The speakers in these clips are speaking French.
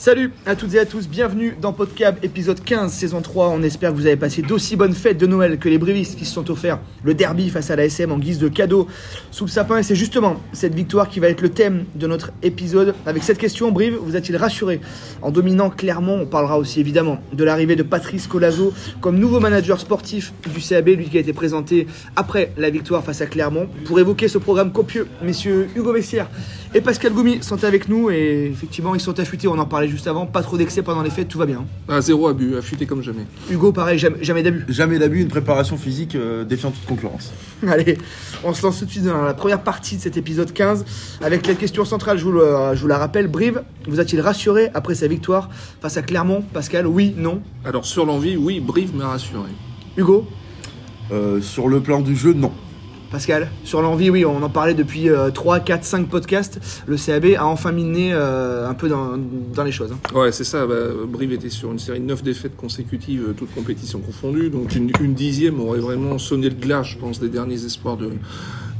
Salut à toutes et à tous, bienvenue dans Podcab épisode 15 saison 3. On espère que vous avez passé d'aussi bonnes fêtes de Noël que les brévistes qui se sont offerts le derby face à la SM en guise de cadeau sous le sapin. Et c'est justement cette victoire qui va être le thème de notre épisode. Avec cette question, Brive vous a-t-il rassuré En dominant clairement, on parlera aussi évidemment de l'arrivée de Patrice Colazo comme nouveau manager sportif du CAB, lui qui a été présenté après la victoire face à Clermont. Pour évoquer ce programme copieux, messieurs Hugo Bessière et Pascal Goumi sont avec nous et effectivement ils sont affûtés, on en parlait juste avant, pas trop d'excès pendant les fêtes, tout va bien. Ah, zéro abus, affûté comme jamais. Hugo, pareil, jamais, jamais d'abus. Jamais d'abus, une préparation physique euh, défiant toute concurrence. Allez, on se lance tout de suite dans la première partie de cet épisode 15 avec la question centrale, je vous, le- je vous la rappelle. Brive vous a-t-il rassuré après sa victoire face à Clermont Pascal, oui, non Alors sur l'envie, oui, Brive m'a rassuré. Hugo? Euh, sur le plan du jeu, non. Pascal, sur l'envie, oui, on en parlait depuis euh, 3, 4, 5 podcasts. Le CAB a enfin nez euh, un peu dans, dans les choses. hein. Ouais, c'est ça. bah, Brive était sur une série de 9 défaites consécutives, euh, toutes compétitions confondues. Donc une, une dixième aurait vraiment sonné le glas, je pense, des derniers espoirs de,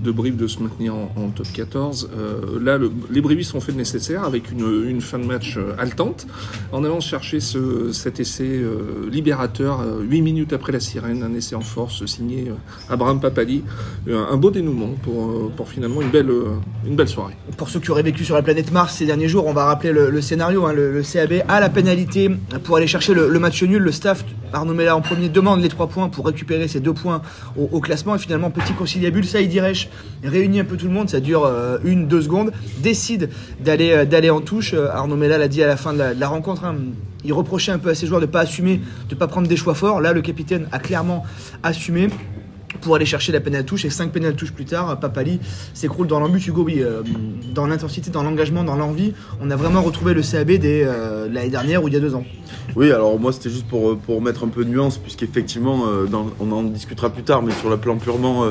de Brive de se maintenir en, top 14. Euh, là, le- les Brivistes ont fait le nécessaire avec une, une fin de match euh, haletante, en allant chercher ce, cet essai euh, libérateur 8 minutes après la sirène, un essai en force signé euh, Abraham Papali. Euh, un beau dénouement pour, euh, pour finalement une belle, euh, une belle soirée. Pour ceux qui auraient vécu sur la planète Mars ces derniers jours, on va rappeler le, scénario. hein. Le, CAB a la pénalité pour aller chercher le, match nul. Le staff, Arnaud Mella en premier, demande les trois points pour récupérer ces deux points au, au classement. Et finalement, petit conciliabule, Saïd Iresh réunit un peu tout le monde. Ça dure euh, une, deux secondes. Décide d'aller euh, d'aller en touche. Euh, Arnaud Mella l'a dit à la fin de la, rencontre. hein. Il reprochait un peu à ses joueurs de pas assumer, de pas prendre des choix forts. Là, le capitaine a clairement assumé pour aller chercher la pénale touche et 5 pénales touches plus tard, Papali s'écroule dans l'embut. Hugo, oui, dans l'intensité, dans l'engagement, dans l'envie, on a vraiment retrouvé le CAB des euh, l'année dernière ou il y a deux ans. Oui, alors moi c'était juste pour, mettre un peu de nuance, puisqu'effectivement, on en discutera plus tard, mais sur le plan purement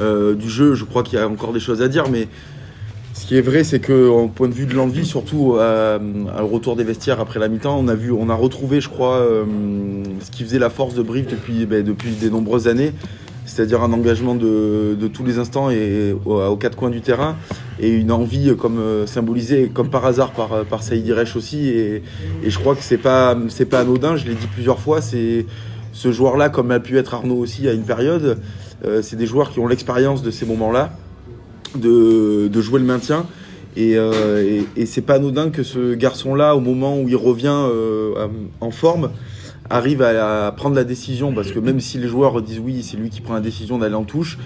euh, du jeu, je crois qu'il y a encore des choses à dire, mais ce qui est vrai, c'est que en point de vue de l'envie, surtout euh, au retour des vestiaires après la mi-temps, on a vu, on a retrouvé, je crois, euh, ce qui faisait la force de Brive depuis, ben, depuis des nombreuses années, c'est-à-dire un engagement de, de tous les instants et aux, quatre coins du terrain, et une envie euh, comme euh, symbolisée comme par hasard par, par Saïd Iresh aussi, et, et je crois que c'est pas, c'est pas anodin, je l'ai dit plusieurs fois, c'est ce joueur-là, comme a pu être Arnaud aussi à une période, c'est des joueurs qui ont l'expérience de ces moments-là de, de jouer le maintien. Et, euh, et, et c'est pas anodin que ce garçon-là, au moment où il revient euh, en forme, arrive à, à prendre la décision, parce que même si les joueurs disent oui, c'est lui qui prend la décision d'aller en touche,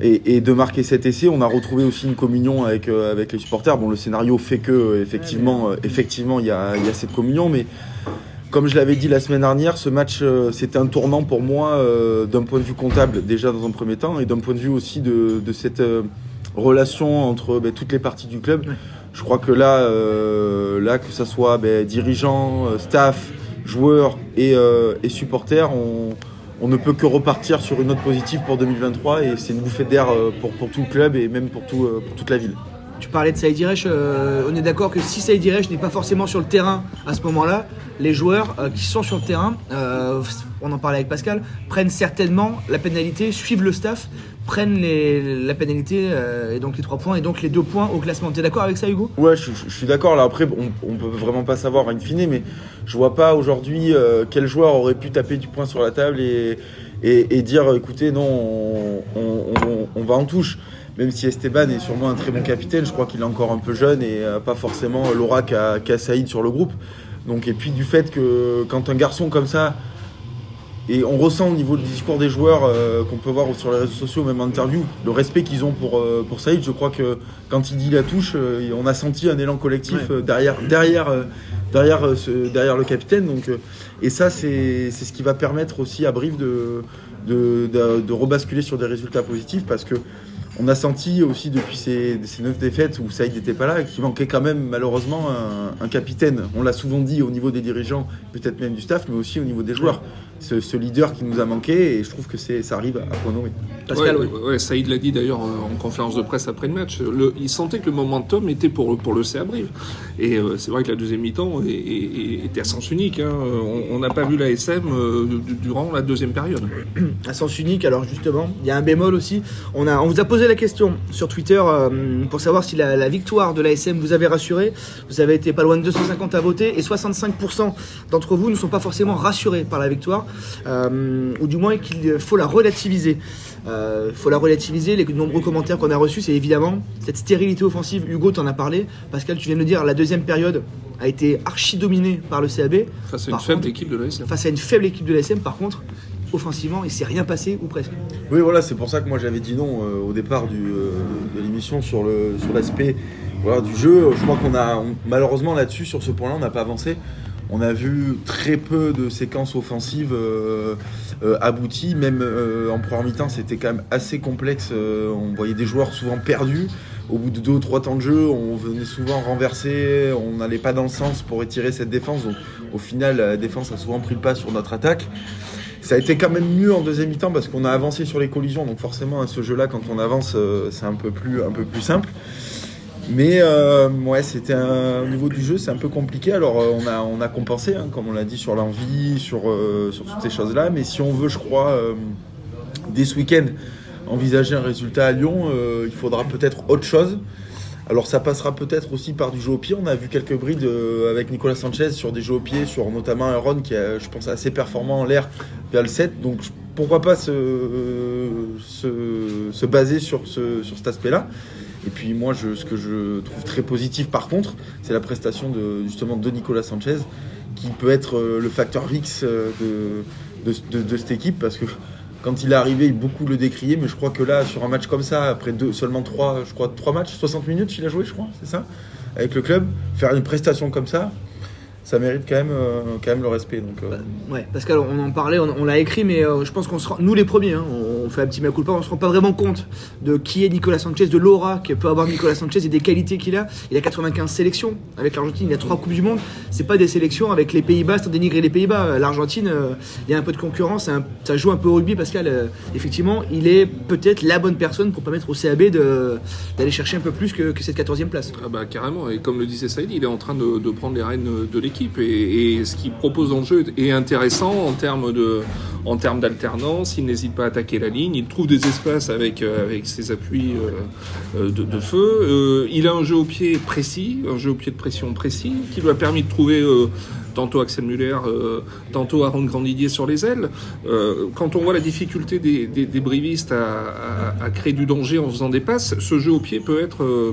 et, et de marquer cet essai, on a retrouvé aussi une communion avec, euh, avec les supporters. Bon, le scénario fait que, euh, effectivement, euh, effectivement, il y a, il y a cette communion, mais comme je l'avais dit la semaine dernière, ce match, euh, c'était un tournant pour moi euh, d'un point de vue comptable, déjà dans un premier temps, et d'un point de vue aussi de, cette euh, relation entre ben, toutes les parties du club. Je crois que là, là que ce soit ben, dirigeants, staff, joueurs et, supporters, on, ne peut que repartir sur une note positive pour 2023, et c'est une bouffée d'air pour, tout le club et même pour toute la ville. Tu parlais de Saïd euh, on est d'accord que si Saïd n'est pas forcément sur le terrain à ce moment-là, les joueurs euh, qui sont sur le terrain, euh, on en parlait avec Pascal, prennent certainement la pénalité, suivent le staff, prennent la pénalité et donc les trois points et donc les deux points au classement. T'es d'accord avec ça Hugo? Ouais, je, suis d'accord. Là, après, on, on peut vraiment pas savoir in fine, mais je vois pas aujourd'hui quel joueur aurait pu taper du poing sur la table et, dire écoutez, non, on, on- on- on va en touche. Même si Esteban est sûrement un très bon capitaine, je crois qu'il est encore un peu jeune et euh, pas forcément l'aura qu'a qu'a Saïd sur le groupe. Donc, et puis du fait que quand un garçon comme ça, et on ressent au niveau du discours des joueurs euh, qu'on peut voir sur les réseaux sociaux, même en interview, le respect qu'ils ont pour, euh, pour Saïd. Je crois que quand il dit la touche, euh, on a senti un élan collectif Ouais. derrière, derrière, derrière, ce- derrière le capitaine. Donc, et ça, c'est c'est ce qui va permettre aussi à Brive de, de, de, de rebasculer sur des résultats positifs parce que on a senti aussi depuis ces, ces neuf défaites où Saïd n'était pas là qu'il manquait quand même malheureusement un, un capitaine. On l'a souvent dit au niveau des dirigeants, peut-être même du staff, mais aussi au niveau des joueurs. Ce, ce leader qui nous a manqué et je trouve que c'est ça arrive à point nommé. Pascal, ouais, oui. ouais, Saïd l'a dit d'ailleurs en conférence de presse après le match. Le- il sentait que le momentum était pour, pour le CA Brive. Et euh, c'est vrai que la deuxième mi-temps était à sens unique. hein. On n'a pas vu la SM euh, du- durant la deuxième période. à sens unique. Alors justement, il y a un bémol aussi. On, a, on vous a posé posé la question sur Twitter euh, pour savoir si la, la victoire de l'ASM vous avait rassuré. Vous avez été pas loin de 250 à voter et 65% d'entre vous ne sont pas forcément rassurés par la victoire, euh, ou du moins qu'il faut la relativiser. Il faut la relativiser. Les nombreux commentaires qu'on a reçus, c'est évidemment cette stérilité offensive. Hugo t'en a parlé. Pascal, tu viens de le dire, la deuxième période a été archi dominée par le CAB. Face à une Par faible contre- équipe de l'ASM. Face à une faible équipe de l'ASM, par contre, offensivement, il s'est rien passé ou presque. Oui, voilà, c'est pour ça que moi j'avais dit non euh, au départ euh, de l'émission sur le sur l'aspect du jeu. Je crois qu'on a malheureusement là-dessus, sur ce point-là, on n'a pas avancé. On a vu très peu de séquences offensives euh, abouties. Même en première mi-temps, c'était quand même assez complexe. On voyait des joueurs souvent perdus. Au bout de deux ou trois temps de jeu, on venait souvent renverser. On n'allait pas dans le sens pour étirer cette défense. Donc, au final, la défense a souvent pris le pas sur notre attaque. Ça a été quand même mieux en deuxième mi-temps parce qu'on a avancé sur les collisions. Donc forcément, à ce jeu-là, quand on avance, euh, c'est un peu plus, un peu plus simple. Mais euh, ouais, c'était un- au niveau du jeu, c'est un peu compliqué. Alors euh, on a, on a compensé, hein, comme on l'a dit, sur l'envie, sur, sur toutes ces choses-là. Mais si on veut, je crois, dès ce week-end, envisager un résultat à Lyon, il faudra peut-être autre chose. Alors ça passera peut-être aussi par du jeu au pied. On a vu quelques brides euh, avec Nicolas Sanchez sur des jeux au pied, sur notamment un Ron qui est, je pense, assez performant en l'air vers le 7. Donc pourquoi pas se, se, se baser sur, ce, sur cet aspect-là. Et puis moi, je, ce que je trouve très positif par contre, c'est la prestation de, justement de Nicolas Sanchez, qui peut être euh, le facteur X euh, de, de, de- de cette équipe, parce que quand il est arrivé, beaucoup le décriaient, mais je crois que là, sur un match comme ça, après seulement trois, je crois, trois matchs, 60 minutes, il a joué, je crois, c'est ça Avec le club, faire une prestation comme ça, ça mérite quand même, euh, le respect. Donc, euh, Ouais, Pascal, on en parlait, on, l'a écrit, mais euh, je pense qu'on se nous les premiers, hein, on fait un petit mea culpa, on se rend pas vraiment compte de qui est Nicolas Sanchez, de l'aura que peut avoir Nicolas Sanchez et des qualités qu'il a. Il a 95 sélections avec l'Argentine, il a trois coupes du monde. C'est pas des sélections avec les Pays-Bas, sans dénigrer les Pays-Bas. L'Argentine, euh, il y a un peu de concurrence, ça joue un peu au rugby, Pascal. euh, effectivement, il est peut-être la bonne personne pour permettre au CAB d'aller chercher un peu plus que, cette 14e place. Ah bah carrément, et comme le disait Saïd, il est en train de, prendre les rênes de l'équipe et, ce qu'il propose le jeu est intéressant en termes en termes d'alternance. Il n'hésite pas à attaquer la ligne, il trouve des espaces avec euh, ses appuis euh, euh, de, de feu. Il a un jeu au pied précis, un jeu au pied de pression précis, qui lui a permis de trouver tantôt Axel Muller, euh, tantôt Aaron Grandidier sur les ailes. Euh, quand on voit la difficulté des, brivistes à, créer du danger en faisant des passes, ce jeu au pied peut être, euh,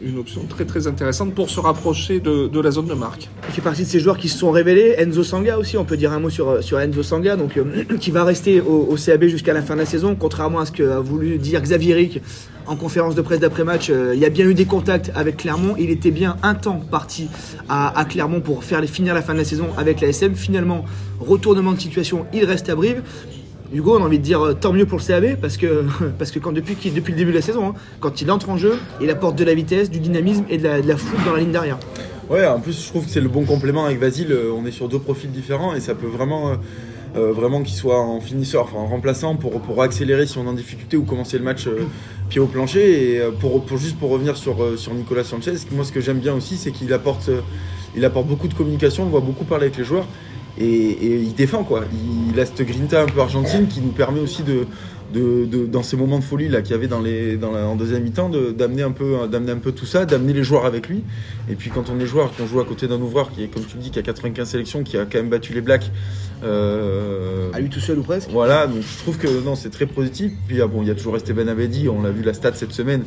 une option très intéressante pour se rapprocher de, la zone de marque. Il fait partie de ces joueurs qui se sont révélés. Enzo Sanga aussi, on peut dire un mot sur, Enzo Sanga, donc, qui va rester au, CAB jusqu'à la fin de la saison, contrairement à ce qu'a voulu dire Xavier Ric en conférence de presse d'après-match. euh, il y a bien eu des contacts avec Clermont. Il était bien un temps parti à, Clermont pour faire les, finir la fin de la saison avec la SM. Finalement, retournement de situation, il reste à Brive. Hugo, on a envie de dire euh, tant mieux pour le CAB parce que, parce que quand, depuis, depuis le début de la saison, hein, quand il entre en jeu, il apporte de la vitesse, du dynamisme et de la, de la fougue dans la ligne derrière. Ouais, en plus, je trouve que c'est le bon complément avec Vasile. Euh, On est sur deux profils différents et ça peut vraiment, euh, vraiment qu'il soit en finisseur, enfin en remplaçant pour, pour accélérer si on est en difficulté ou commencer le match euh, pied au plancher. Et euh, pour, pour juste pour revenir sur, sur Nicolas Sanchez, moi ce que j'aime bien aussi, c'est qu'il apporte, il apporte beaucoup de communication, on voit beaucoup parler avec les joueurs et, il défend quoi. Il, a cette grinta un peu argentine qui nous permet aussi de, de, dans ces moments de folie là qu'il y avait dans les, dans la, en deuxième mi-temps, d'amener un peu, d'amener un peu tout ça, d'amener les joueurs avec lui. Et puis quand on est joueur, qu'on joue à côté d'un ouvreur qui est, comme tu le dis, qui a 95 sélections, qui a quand même battu les Blacks. Euh, À lui tout seul ou presque. voilà, donc je trouve que non, c'est très positif. Puis ah bon, il y a toujours Esteban Abedi, on l'a vu la stat cette semaine,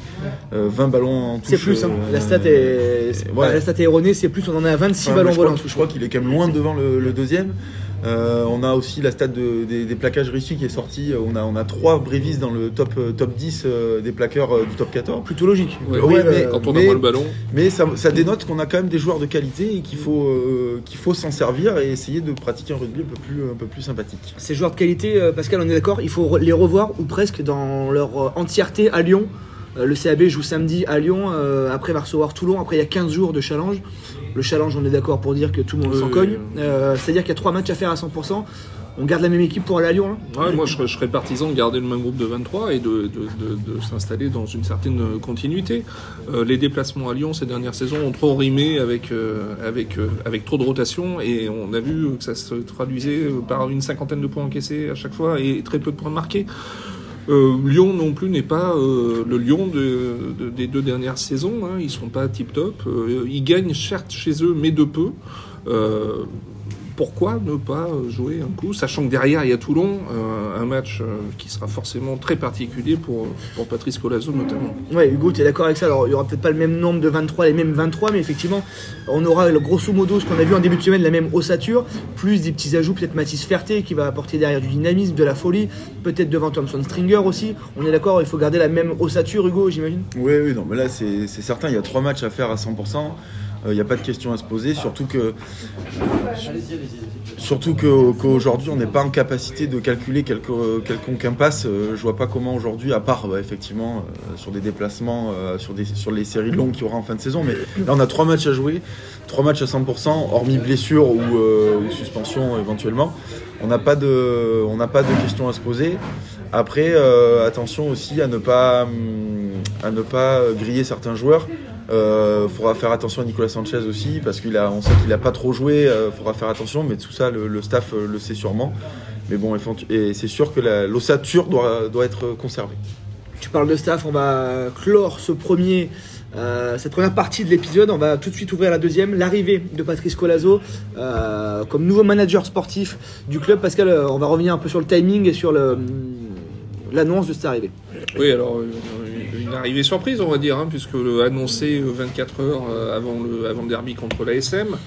euh, 20 ballons en touche. C'est plus, hein. euh, la, stat est... la stat est erronée, c'est plus, on en est à 26 Enfin, ballons volants. je crois qu'il est quand même loin devant le, le deuxième. Euh, on a aussi la stat de- des, des plaquages réussis qui est sortie. On a, on a trois brévistes dans le top, euh, top 10 euh, des plaqueurs euh, du top 14. Plutôt logique. Ouais, Oui, Ouais, mais- euh, Quand on mais- a moins le ballon, Mais ça, ça dénote qu'on a quand même des joueurs de qualité et qu'il faut, euh, qu'il faut s'en servir et essayer de pratiquer un rugby un peu plus, un peu plus sympathique. Ces joueurs de qualité, euh, Pascal, on est d'accord, il faut les revoir ou presque dans leur euh, entièreté à Lyon. Euh, le CAB joue samedi à Lyon, euh, après va recevoir Toulon, après il y a 15 jours de challenge. Le challenge, on est d'accord pour dire que tout le monde Oui, s'en cogne. oui. Euh, C'est-à-dire qu'il y a trois matchs à faire à 100%. On garde la même équipe pour aller à Lyon. hein Ouais, moi, je serais, je serais partisan de garder le même groupe de 23 et de, de- de- de s'installer dans une certaine continuité. Euh, les déplacements à Lyon ces dernières saisons ont trop rimé avec, euh, avec, euh, avec trop de rotation et on a vu que ça se traduisait par une cinquantaine de points encaissés à chaque fois et très peu de points marqués. Euh, Lyon non plus n'est pas euh, le Lyon de, de- des deux dernières saisons. Hein. Ils sont pas tip top. ils gagnent certes chez eux, mais de peu. Euh, pourquoi ne pas jouer un coup, sachant que derrière il y a Toulon, euh, un match euh, qui sera forcément très particulier pour, pour Patrice Colazo notamment. Ouais, Hugo, tu es d'accord avec ça? Alors, il y aura peut-être pas le même nombre de 23, les mêmes 23, mais effectivement, on aura le grosso modo ce qu'on a vu en début de semaine, la même ossature, plus des petits ajouts, peut-être Mathis Ferté qui va apporter derrière du dynamisme, de la folie, peut-être devant Thompson Stringer aussi. On est d'accord, il faut garder la même ossature, Hugo, j'imagine? Oui, oui, non, mais là c'est c'est certain, il y a trois matchs à faire à 100%. Il n'y a pas de question à se poser, surtout que surtout qu'aujourd'hui on n'est pas en capacité de calculer quelconque impasse. Euh, Je vois pas comment aujourd'hui, à part effectivement euh, sur des déplacements, euh, sur, les séries longues qu'il y aura en fin de saison, mais là on a trois matchs à jouer, trois matchs à 100%, hormis blessure ou, euh, ou suspension éventuellement. On n'a pas de, on n'a pas de questions à se poser. Après, euh, attention aussi à ne pas, hum, à ne pas griller certains joueurs. Euh, faudra faire attention à Nicolas Sanchez aussi parce qu'il a, on sait qu'il a pas trop joué. Euh, faudra faire attention, mais tout ça, le, le staff euh, le sait sûrement. Mais bon, et c'est sûr que l'ossature doit, doit être conservée. Tu parles de staff, on va clore ce premier, euh, cette première partie de l'épisode. On va tout de suite ouvrir la deuxième, l'arrivée de Patrice Colazo euh, comme nouveau manager sportif du club. Pascal, on va revenir un peu sur le timing et sur l'annonce de cette arrivée. Oui, alors une arrivée surprise, on va dire, hein, puisque annoncé euh, 24 heures euh, avant le, derby contre l'ASM.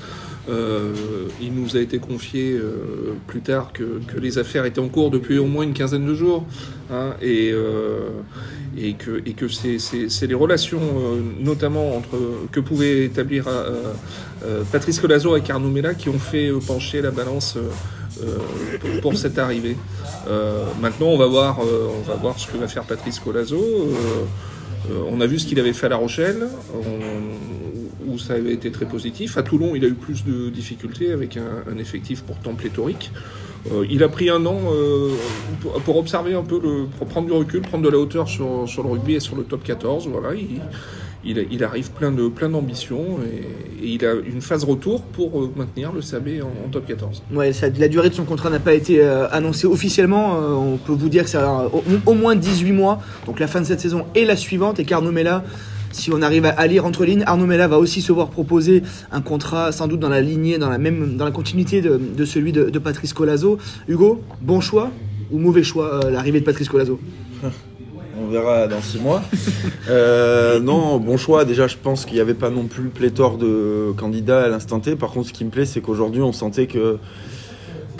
Euh, il nous a été confié euh, plus tard que, les affaires étaient en cours depuis au moins une quinzaine de jours hein, et, et que, et c'est, les relations notamment entre que pouvait établir Patrice Colazo avec Arnaud qui ont fait pencher la balance pour, cette arrivée. Maintenant, on va voir, on va voir ce que va faire Patrice Colazo. Euh, on a vu ce qu'il avait fait à La Rochelle, où ça avait été très positif. À Toulon, il a eu plus de difficultés avec un, effectif pourtant pléthorique. Euh, il a pris un an euh, pour, observer un peu, le, pour prendre du recul, prendre de la hauteur sur, le rugby et sur le top 14. Voilà, il, il, il arrive plein de plein d'ambition et, et il a une phase retour pour euh, maintenir le CAB en, en top 14. Ouais, ça- la durée de son contrat n'a pas été euh, annoncée officiellement. Euh, on peut vous dire que ça a au, au moins 18 mois, donc la fin de cette saison et la suivante. Et qu'Arnaud Mella, si on arrive à, lire entre lignes, Arnaud Mella va aussi se voir proposer un contrat sans doute dans la lignée, dans la même, dans la continuité de, de celui de, de Patrice Colazo. Hugo, bon choix ou mauvais choix euh, l'arrivée de Patrice Colazo? verra dans six mois. Euh, non, bon choix. Déjà, je pense qu'il n'y avait pas non plus pléthore de candidats à l'instant T. Par contre, ce qui me plaît, c'est qu'aujourd'hui, on sentait que,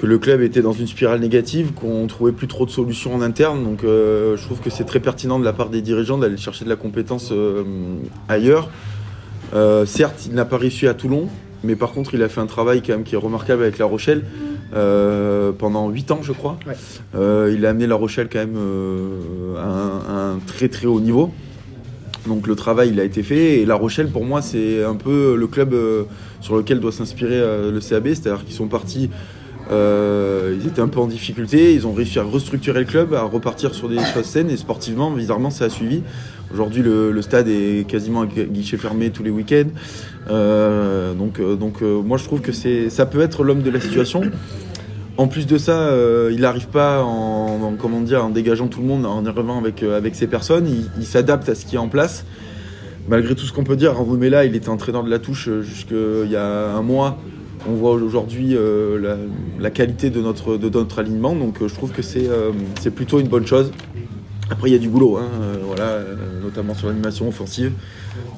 le club était dans une spirale négative, qu'on trouvait plus trop de solutions en interne. Donc, euh, je trouve que c'est très pertinent de la part des dirigeants d'aller chercher de la compétence euh, ailleurs. Certes, il n'a pas réussi à Toulon, mais par contre, il a fait un travail quand même qui est remarquable avec La Rochelle euh, pendant 8 ans, je crois. Ouais. Euh, il a amené La Rochelle quand même euh, à, un, très très haut niveau. Donc le travail il a été fait et La Rochelle pour moi c'est un peu le club sur lequel doit s'inspirer le CAB, c'est-à-dire qu'ils sont partis, euh, ils étaient un peu en difficulté, ils ont réussi à restructurer le club, à repartir sur des choses saines et sportivement, bizarrement ça a suivi. Aujourd'hui le, le stade est quasiment à gu- guichet fermé tous les week-ends, Euh, donc, donc euh, moi je trouve que c'est, ça peut être l'homme de la situation. En plus de ça, euh, il n'arrive pas en, en- dégageant tout le monde, en arrivant avec, euh, avec ses personnes. Il, s'adapte à ce qui est en place. Malgré tout ce qu'on peut dire, Arnaud Mella, il était entraîneur de la touche euh, jusqu'il y a un mois. On voit aujourd'hui la, qualité de notre, de notre alignement, donc je trouve que c'est plutôt une bonne chose. Après, il y a du boulot, hein, euh, voilà, euh, notamment sur l'animation offensive.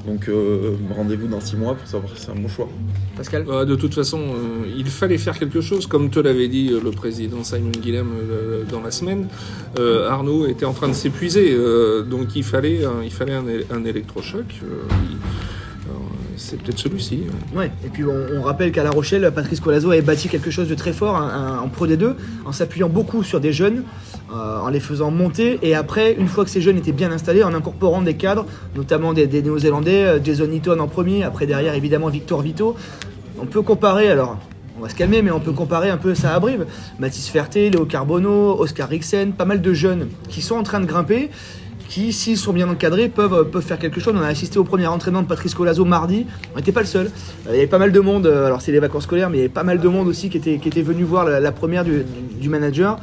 Donc euh, rendez-vous dans six mois pour savoir si c'est un bon choix. Pascal Euh, de toute façon, euh, il fallait faire quelque chose, comme te l'avait dit le président Simon Guilhem euh, dans la semaine. Euh, Arnaud était en train de s'épuiser, euh, donc il fallait, un, il fallait un, électrochoc. euh, il- c'est peut-être celui-ci. hein. Ouais, et puis on, on rappelle qu'à La Rochelle, Patrice Colazo avait bâti quelque chose de très fort en Pro D2, en s'appuyant beaucoup sur des jeunes, euh, en les faisant monter, et après, une fois que ces jeunes étaient bien installés, en incorporant des cadres, notamment des, Néo-Zélandais, euh, Jason Eaton en premier, après derrière évidemment Victor Vito. On peut comparer, alors on va se calmer, mais on peut comparer un peu ça à Brive. Mathis Ferté, Léo Carbonneau, Oscar Rixen, pas mal de jeunes qui sont en train de grimper, qui, s'ils sont bien encadrés, peuvent, peuvent faire quelque chose. On a assisté au premier entraînement de Patrice Colazo mardi. On n'était pas le seul. Euh, Il y avait pas mal de monde, euh, alors c'est les vacances scolaires, mais il y avait pas mal de monde aussi qui était, qui était venu voir la, première du manager.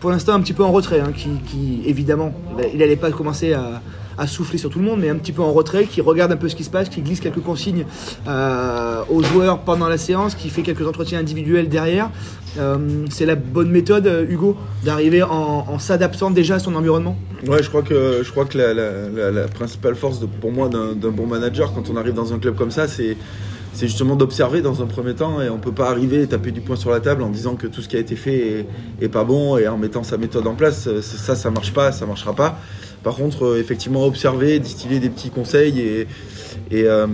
Pour l'instant un petit peu en retrait, hein, qui, évidemment, il n'allait pas commencer à, souffler sur tout le monde, mais un petit peu en retrait, qui regarde un peu ce qui se passe, qui glisse quelques consignes euh, aux joueurs pendant la séance, qui fait quelques entretiens individuels derrière. Euh, c'est la bonne méthode, euh, Hugo, d'arriver en, s'adaptant déjà à son environnement? Ouais, je crois que, je crois que la, principale force pour moi d'un bon manager quand on arrive dans un club comme ça, c'est c'est justement d'observer dans un premier temps et on peut pas arriver et taper du poing sur la table en disant que tout ce qui a été fait est, pas bon et en mettant sa méthode en place ça ça marche pas ça marchera pas. Par contre euh, effectivement observer distiller des petits conseils et et, euh,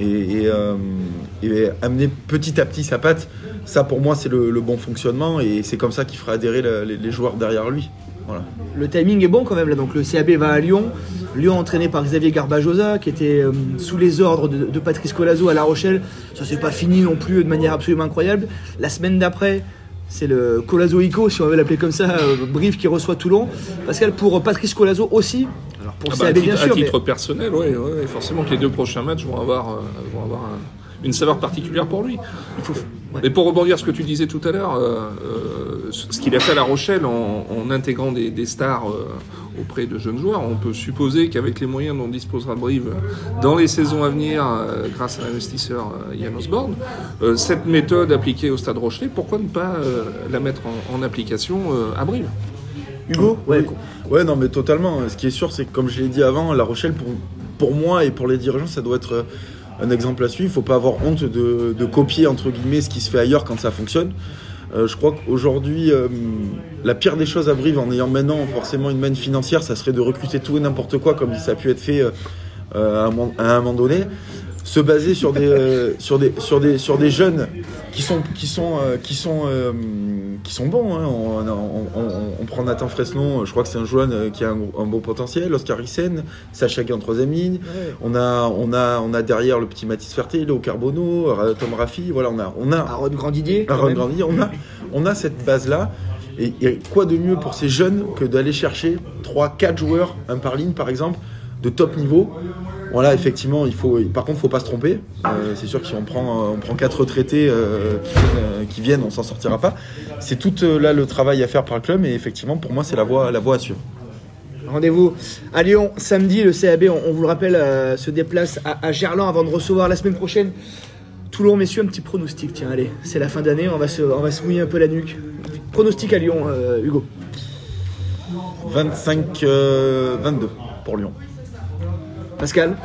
euh, et, amener petit à petit sa patte ça pour moi c'est le, bon fonctionnement et c'est comme ça qu'il fera adhérer les joueurs derrière lui le timing est bon quand même là. Donc le CAB va à Lyon. Lyon entraîné par Xavier Garbajosa qui était euh, sous les ordres de, Patrice Colazo à La Rochelle. Ça s'est pas fini non plus de manière absolument incroyable. La semaine d'après, c'est le Colazo Ico, si on veut l'appeler comme ça, euh, Brive qui reçoit Toulon. Pascal, pour Patrice Colazo aussi, alors pour le ah bah, CAB bien sûr. À titre personnel, oui, forcément que les deux prochains matchs vont avoir, euh, vont avoir une saveur particulière pour lui. Il faut, et pour rebondir sur ce que tu disais tout à l'heure, euh, euh, ce qu'il a fait à La Rochelle en, intégrant des, stars euh, auprès de jeunes joueurs, on peut supposer qu'avec les moyens dont disposera Brive dans les saisons à venir, grâce à l'investisseur Yann Osborne, cette méthode appliquée au Stade Rochelet, pourquoi ne pas la mettre en, application à Brive? Hugo? Ouais. ouais, non, mais totalement. Ce qui est sûr, c'est que comme je l'ai dit avant, La Rochelle, pour, pour moi et pour les dirigeants, ça doit être un exemple à suivre. Il ne faut pas avoir honte de, copier entre guillemets ce qui se fait ailleurs quand ça fonctionne. Euh, je crois qu'aujourd'hui, euh, la pire des choses à Brive, en ayant maintenant forcément une manne financière, ça serait de recruter tout et n'importe quoi, comme ça a pu être fait euh, à, un moment donné se baser sur des, sur des, sur des, sur des jeunes qui sont, qui sont, euh, qui sont, euh, qui sont bons. Hein. On, prend Nathan Fresnon, je crois que c'est un jeune qui a un, bon potentiel. Oscar Rissen, Sacha en troisième ligne. On, a, on, a, on a derrière le petit Mathis Ferté, Léo Carbono, Tom Raffi. Voilà, on a, on a Aaron Grandidier. Aaron Grandidier. On a, on a cette base-là. Et, et, quoi de mieux pour ces jeunes que d'aller chercher 3-4 joueurs, un par ligne par exemple, de top niveau? Voilà, effectivement, il faut. Par contre, il faut pas se tromper. Euh, c'est sûr que si on prend, on prend quatre retraités euh, qui, viennent, on s'en sortira pas. C'est tout euh, là le travail à faire par le club, et effectivement, pour moi, c'est la voie, la voie à suivre. Rendez-vous à Lyon samedi. Le CAB, on, vous le rappelle, se déplace à, Gerland avant de recevoir la semaine prochaine Toulon, messieurs, un petit pronostic. Tiens, allez, c'est la fin d'année, on va se, on va se mouiller un peu la nuque. Pronostic à Lyon, Hugo. 25-22 pour Lyon. Pascal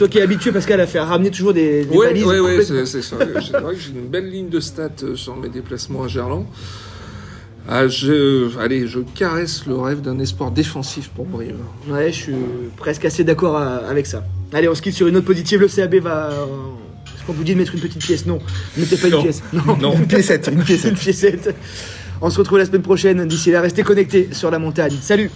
toi qui es habitué, Pascal, à faire ramener toujours des, des Oui, oui, c'est vrai que j'ai une belle ligne de stats euh, sur mes déplacements à Gerland. Ah, je, allez, je caresse le rêve d'un espoir défensif pour Brive. Ouais, je suis presque assez d'accord euh, avec ça. Allez, on se quitte sur une note positive. Le CAB va. Est-ce qu'on vous dit de mettre une petite pièce? Non, mettez pas une pièce. Non, une piécette. Une piécette. une piécette. On se retrouve la semaine prochaine. D'ici là, restez connectés sur la montagne. Salut